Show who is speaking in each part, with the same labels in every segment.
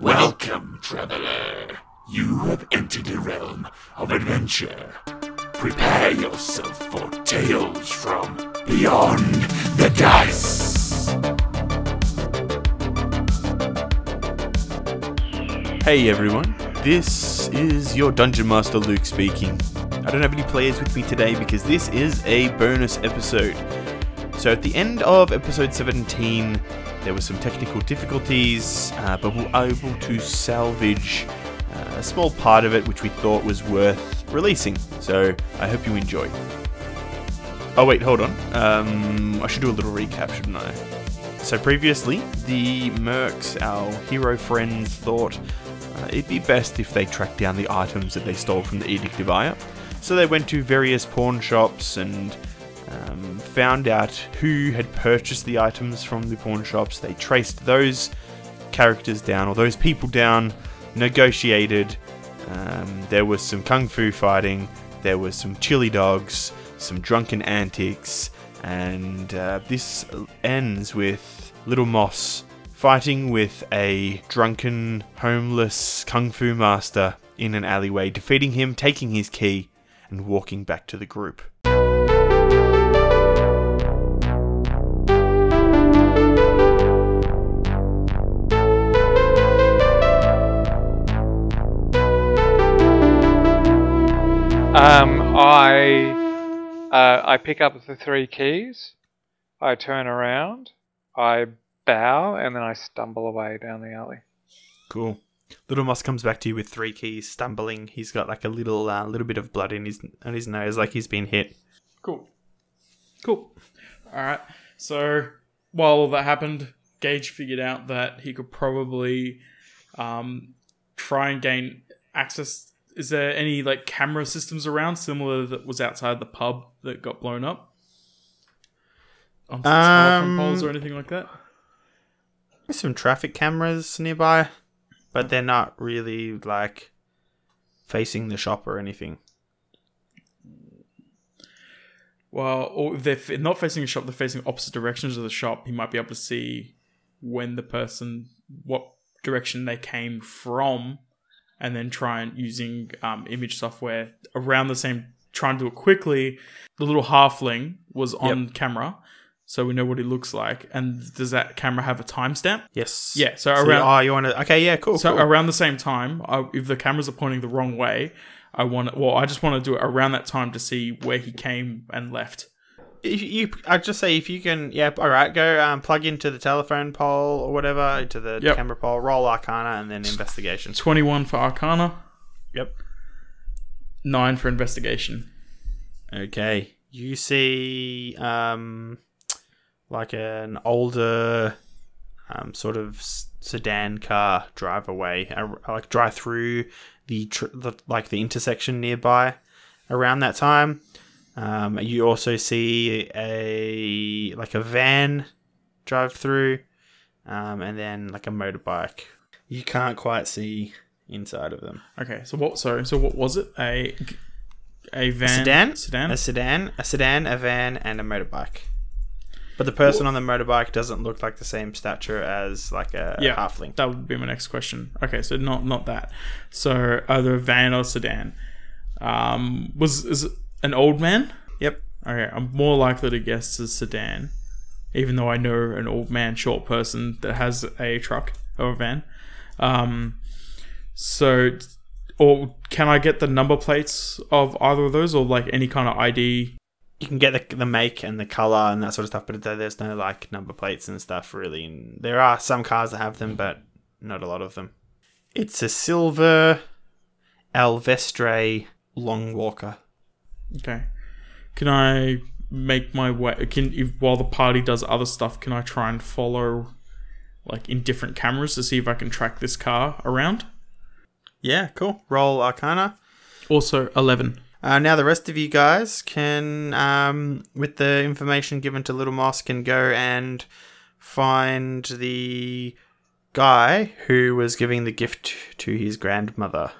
Speaker 1: Welcome, traveler. You have entered a realm of adventure. Prepare yourself for tales from beyond the dice.
Speaker 2: Hey everyone, this is your Dungeon Master Luke speaking. I don't have any players with me today because this is a bonus episode. So at the end of episode 17, there were some technical difficulties, uh, but we were able to salvage uh, a small part of it which we thought was worth releasing. So I hope you enjoy. Oh wait, hold on. Um, I should do a little recap, shouldn't I? So previously, the Mercs, our hero friends, thought uh, it'd be best if they tracked down the items that they stole from the Edict of Aya. So they went to various pawn shops and found out who had purchased the items from the pawn shops. They traced those characters down, or those people down, negotiated. Um, there was some kung fu fighting, there was some chili dogs, some drunken antics, and uh, this ends with Little Moss fighting with a drunken, homeless kung fu master in an alleyway, defeating him, taking his key, and walking back to the group.
Speaker 3: Um, I uh, I pick up the three keys. I turn around. I bow, and then I stumble away down the alley.
Speaker 2: Cool. Little Moss comes back to you with three keys, stumbling. He's got like a little, uh, little bit of blood in his on his nose, like he's been hit.
Speaker 4: Cool. Cool. All right. So while that happened, Gage figured out that he could probably um, try and gain access. Is there any like camera systems around similar that was outside the pub that got blown up? On some telephone
Speaker 2: Um,
Speaker 4: poles or anything like that?
Speaker 2: There's some traffic cameras nearby, but they're not really like facing the shop or anything.
Speaker 4: Well, or if they're not facing a shop, they're facing opposite directions of the shop. He might be able to see when the person, what direction they came from, and then try and using um, image software around the same, try and do it quickly. The little halfling was on camera, so we know what he looks like. And does that camera have a timestamp?
Speaker 2: Yes.
Speaker 4: Yeah, so
Speaker 2: So
Speaker 4: around-
Speaker 2: oh, you want to? Okay, yeah, cool.
Speaker 4: So
Speaker 2: cool.
Speaker 4: around the same time, I, if the cameras are pointing the wrong way, I want well, I just want to do it around that time to see where he came and left.
Speaker 2: If you, I'd just say if you can, yeah, all right, go um, plug into the telephone pole or whatever, into the
Speaker 4: Yep.
Speaker 2: camera pole, roll Arcana, and then investigation.
Speaker 4: 21 for Arcana,
Speaker 2: Yep.
Speaker 4: 9 for Investigation.
Speaker 2: Okay. You see, um, like an older, um, sort of sedan car drive away, uh, like drive through the, tr- the like the intersection nearby. Around that time, um, you also see a like a van drive through, um, and then like a motorbike. You can't quite see inside of them.
Speaker 4: Okay, so what? Sorry, so what was it? A a van,
Speaker 2: sedan,
Speaker 4: sedan.
Speaker 2: a sedan, a sedan, a van, and a motorbike. But the person on the motorbike doesn't look like the same stature as like a
Speaker 4: Yeah.
Speaker 2: halfling.
Speaker 4: That would be my next question. Okay, so not not that. So either a van or sedan. Um, was is it an old man?
Speaker 2: Yep.
Speaker 4: Okay, I'm more likely to guess a sedan, even though I know an old man, short person that has a truck or a van. Um, so, or can I get the number plates of either of those, or like any kind of ID?
Speaker 2: You can get the, the make and the color and that sort of stuff, but there's no like number plates and stuff really. And there are some cars that have them, but not a lot of them. It's a silver Alvestre Long Walker.
Speaker 4: Okay, can I make my way? Can if while the party does other stuff, can I try and follow, like in different cameras to see if I can track this car around?
Speaker 2: Yeah, cool. Roll Arcana.
Speaker 4: Also, eleven.
Speaker 2: Uh, now the rest of you guys can, um, with the information given to Little Moss, can go and find the guy who was giving the gift to his grandmother.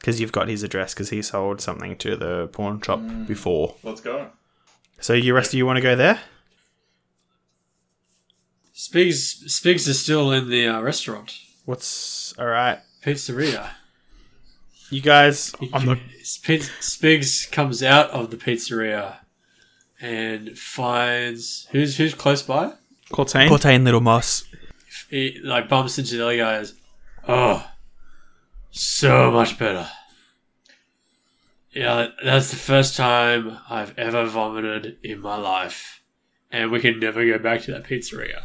Speaker 2: Because you've got his address, because he sold something to the pawn shop before.
Speaker 5: Let's go.
Speaker 2: So you rest of you want to go there?
Speaker 5: Spigs Spigs is still in the uh, restaurant.
Speaker 2: What's all right?
Speaker 5: Pizzeria.
Speaker 2: You guys,
Speaker 4: I'm not-
Speaker 5: Spigs comes out of the pizzeria and finds who's who's close by.
Speaker 4: Cortain.
Speaker 2: Cortain Little Moss.
Speaker 5: He like bumps into the other guys. Oh, so much better. Yeah, that's the first time I've ever vomited in my life, and we can never go back to that pizzeria.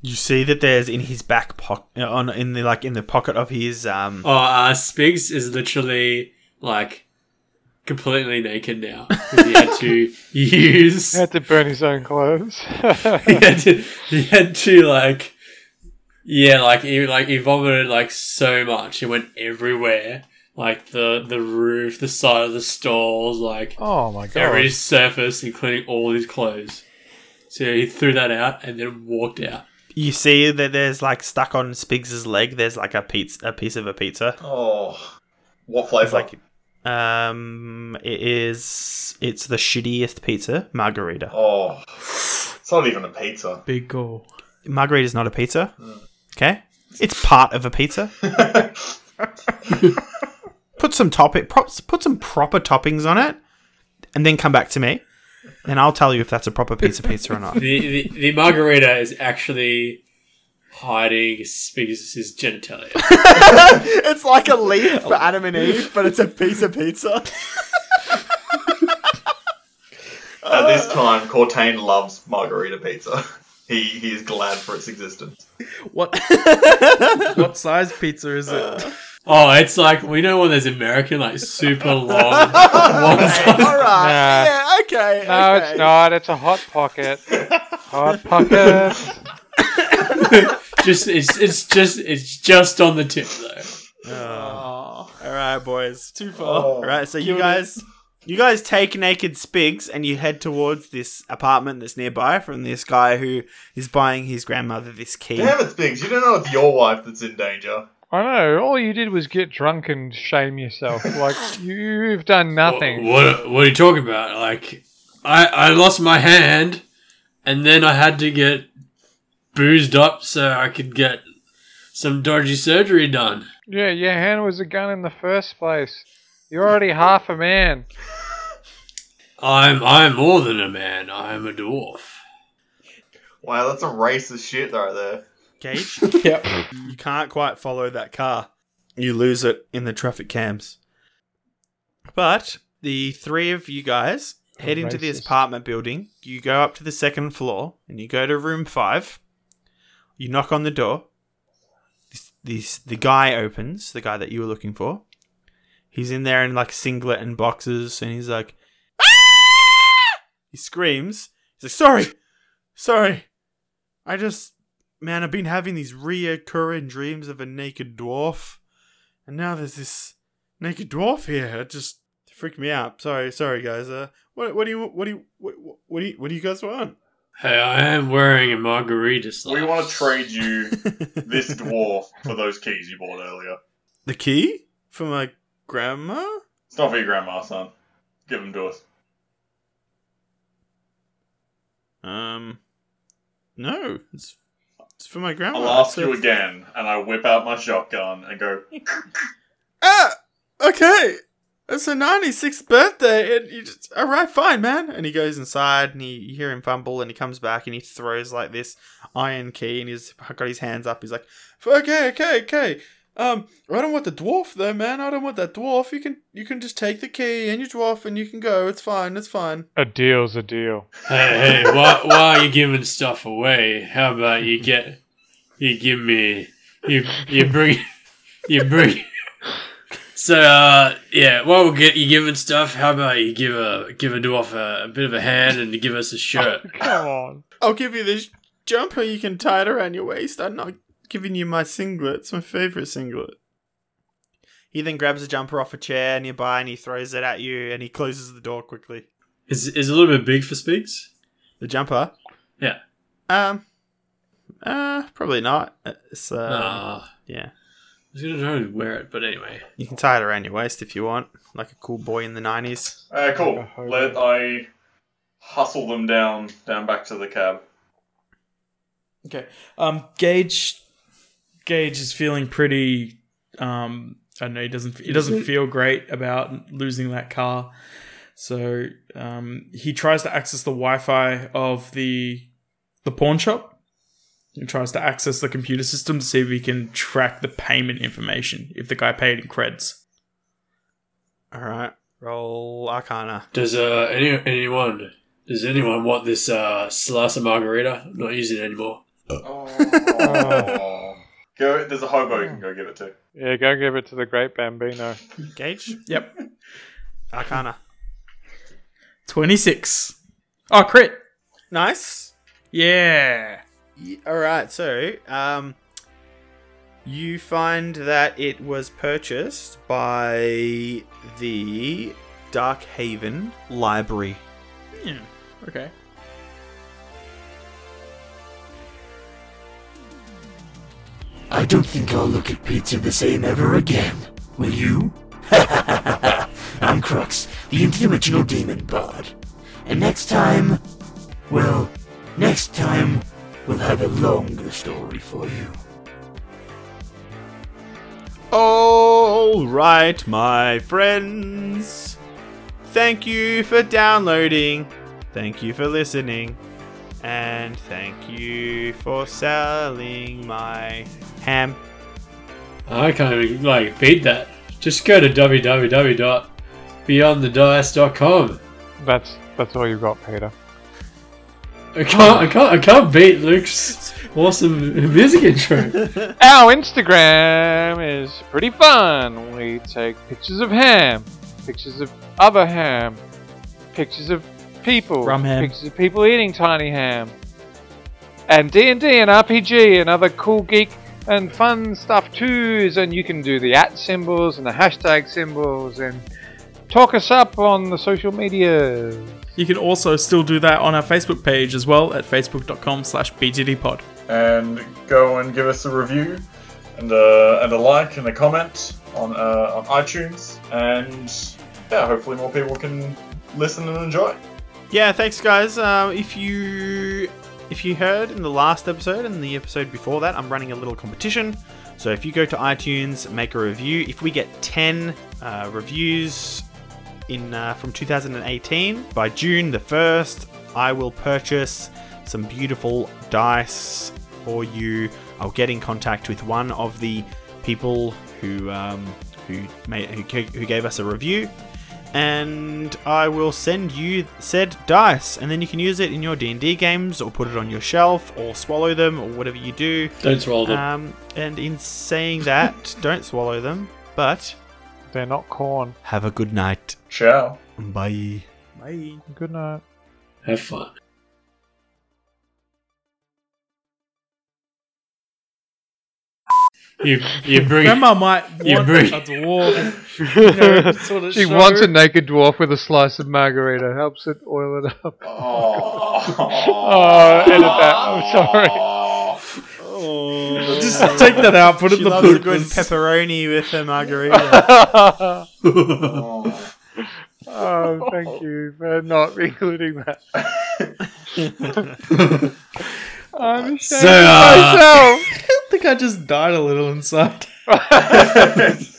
Speaker 2: You see that there's in his back pocket, on in the like in the pocket of his um.
Speaker 5: Oh, uh, Spigs is literally like completely naked now. 'cause He had to use.
Speaker 3: He had to burn his own clothes.
Speaker 5: he had to. He had to like. Yeah, like he like he vomited like so much. It went everywhere, like the the roof, the side of the stalls, like
Speaker 3: oh my god.
Speaker 5: every surface, including all his clothes. So he threw that out and then walked out.
Speaker 2: You see that there's like stuck on Spigs's leg. There's like a pizza, a piece of a pizza.
Speaker 6: Oh, what
Speaker 2: It's
Speaker 6: flavor?
Speaker 2: like, um, it is. It's the shittiest pizza, margarita.
Speaker 6: oh, it's not even a pizza.
Speaker 4: Big goal.
Speaker 2: Margarita's not a pizza. Okay, it's part of a pizza. Put some topping, props, put some proper toppings on it, and then come back to me, and I'll tell you if that's a proper pizza pizza or not.
Speaker 5: The the, the margarita is actually hiding Spigs' genitalia.
Speaker 2: it's like a leaf for Adam and Eve, but it's a piece of pizza.
Speaker 6: At this time, Cortain loves margarita pizza. He he is glad for its existence.
Speaker 4: What? what size pizza is it?
Speaker 5: Uh, oh, it's like we know when there's American like super long ones.
Speaker 2: All right.
Speaker 3: Nah.
Speaker 2: Yeah. Okay.
Speaker 3: no,
Speaker 2: okay.
Speaker 3: it's not. It's a hot pocket. hot pocket.
Speaker 5: just it's it's just it's just on the tip though.
Speaker 2: Oh. All right, boys.
Speaker 4: Too far. Oh.
Speaker 2: All right. So you guys, you guys take naked Spigs and you head towards this apartment that's nearby from this guy who is buying his grandmother this key.
Speaker 6: Damn it, Spigs! You don't know it's your wife that's in danger.
Speaker 3: I know. All you did was get drunk and shame yourself. Like you've done nothing.
Speaker 5: What what are you talking about? Like I I lost my hand, and then I had to get boozed up so I could get some dodgy surgery done.
Speaker 3: Yeah, your hand was a gun in the first place. You're already half a man.
Speaker 5: I'm I'm more than a man. I'm a dwarf.
Speaker 6: Wow, that's a racist shit right there.
Speaker 2: Gage,
Speaker 4: Yep.
Speaker 2: you can't quite follow that car. You lose it in the traffic cams. But the three of you guys head into this apartment building. You go up to the second floor and you go to room five. You knock on the door. This, this the guy opens. The guy that you were looking for. He's in there in like singlet and boxes, and he's like, "Ah!" he screams. He's like, "Sorry, sorry, I just, man, I've been having these reoccurring dreams of a naked dwarf, and now there's this naked dwarf here. It just freaked me out. Sorry, sorry, guys. Uh, what, what do you, what do you, what, what do you, what do you guys want?
Speaker 5: Hey, I am wearing a margarita slice.
Speaker 6: We want to trade you this dwarf for those keys you bought earlier.
Speaker 2: the key for my grandma.
Speaker 6: It's not for your grandma, son. Give them to us.
Speaker 2: Um, no, it's, it's for my grandma.
Speaker 6: I'll ask you again, and I whip out my shotgun and go.
Speaker 2: Ah, okay. It's her 96th birthday, and you just, all right, fine, man. And he goes inside, and he, you hear him fumble, and he comes back, and he throws like this iron key, and he's got his hands up. He's like, okay, okay, okay. Um, I don't want the dwarf though, man. I don't want that dwarf. You can, you can just take the key and your dwarf, and you can go. It's fine. It's fine.
Speaker 3: A deal's a deal.
Speaker 5: Hey, hey, why, why are you giving stuff away? How about you get, you give me, you, you bring, you bring. So, uh, yeah, while we get you giving stuff, how about you give a give a dwarf a, a bit of a hand and give us a shirt?
Speaker 3: Come on.
Speaker 2: I'll give you this jumper. You can tie it around your waist. I'm not giving you my singlet. It's my favorite singlet. He then grabs a jumper off a chair nearby and he throws it at you and he closes the door quickly.
Speaker 5: Is is it a little bit big for Speaks?
Speaker 2: The jumper?
Speaker 5: Yeah.
Speaker 2: Um, uh, probably not. It's, uh,
Speaker 5: Ah,
Speaker 2: yeah.
Speaker 5: I was gonna try to wear it, but anyway.
Speaker 2: You can tie it around your waist if you want, like a cool boy in the 90s.
Speaker 6: Uh, cool. Let I hustle them down, down back to the cab.
Speaker 4: Okay. Um, Gage Gage is feeling pretty. Um, I don't know. He doesn't. He doesn't feel great about losing that car. So um, he tries to access the Wi-Fi of the the pawn shop. He tries to access the computer system to see if he can track the payment information if the guy paid in creds.
Speaker 2: All right. Roll Arcana.
Speaker 5: Does uh any, anyone does anyone want this uh slice of margarita? I'm not using it anymore.
Speaker 6: Oh. Go. There's a hobo you can go give it to.
Speaker 3: Yeah, go give it to the great Bambino.
Speaker 2: Gage.
Speaker 4: Yep,
Speaker 2: Arcana.
Speaker 4: twenty six. Oh, crit!
Speaker 2: Nice.
Speaker 4: Yeah.
Speaker 2: Y- All right. So, um, you find that it was purchased by the Dark Haven Library.
Speaker 4: Yeah. Okay.
Speaker 1: I don't think I'll look at pizza the same ever again. Will you? I'm Crux, the interdimensional demon bard. And next time, well, next time, we'll have a longer story for you.
Speaker 2: All right, my friends. Thank you for downloading. Thank you for listening. And thank you for selling my ham.
Speaker 5: I can't even like beat that. Just go to www.beyondthedice.com.
Speaker 3: That's that's all you got, Peter.
Speaker 5: I can't, I can't, I can't beat Luke's awesome music intro.
Speaker 3: Our Instagram is pretty fun. We take pictures of ham, pictures of other ham, pictures of people,
Speaker 4: Rum ham.
Speaker 3: pictures of people eating tiny ham, and D and D and RPG and other cool geek and fun stuff too. is And you can do the at symbols and the hashtag symbols and talk us up on the social media.
Speaker 4: You can also still do that on our Facebook page as well at facebook.com slash bgdpod.
Speaker 6: and go and give us a review and a, and a like and a comment on uh, on iTunes and yeah hopefully more people can listen and enjoy
Speaker 2: Yeah, thanks, guys. Um, if you if you heard in the last episode and the episode before that, I'm running a little competition. So if you go to iTunes, make a review. If we get 10 uh, reviews in uh, from 2018 by June the 1st, I will purchase some beautiful dice for you. I'll get in contact with one of the people who um, who made who, who gave us a review and I will send you said dice, and then you can use it in your D and D games, or put it on your shelf, or swallow them, or whatever you do.
Speaker 5: Don't swallow them.
Speaker 2: Um, and in saying that, don't swallow them, but
Speaker 3: They're not corn.
Speaker 2: have a good night.
Speaker 6: ciao
Speaker 2: Bye.
Speaker 4: Bye.
Speaker 3: Good night.
Speaker 5: Have fun. You you bring
Speaker 4: Grandma might
Speaker 5: You
Speaker 4: want
Speaker 5: bring-
Speaker 4: a dwarf. you know, sort of
Speaker 3: she
Speaker 4: show.
Speaker 3: wants a naked dwarf with a slice of margarita. Helps it oil it up.
Speaker 6: oh,
Speaker 3: Oh, edit that. I'm sorry.
Speaker 2: Oh,
Speaker 4: Just take that out, put it
Speaker 2: she
Speaker 4: in the
Speaker 2: loves a good
Speaker 4: bloopers.
Speaker 2: pepperoni with her margarita.
Speaker 3: oh, thank you for not including that. I'm ashamed
Speaker 5: So,
Speaker 3: of
Speaker 5: uh,
Speaker 3: myself.
Speaker 4: I think I just died a little inside.